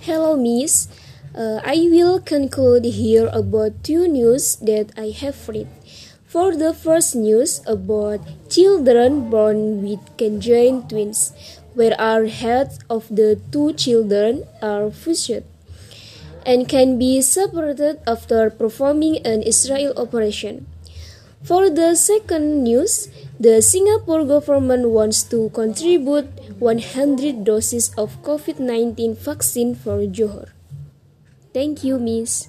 Hello, Miss. Uh, I will conclude here about two news that I have read. For the first news about children born with conjoined twins, where our heads of the two children are fused and can be separated after performing an Israel operation. For the second news, the Singapore government wants to contribute 100 doses of COVID-19 vaccine for Johor. Thank you, Miss.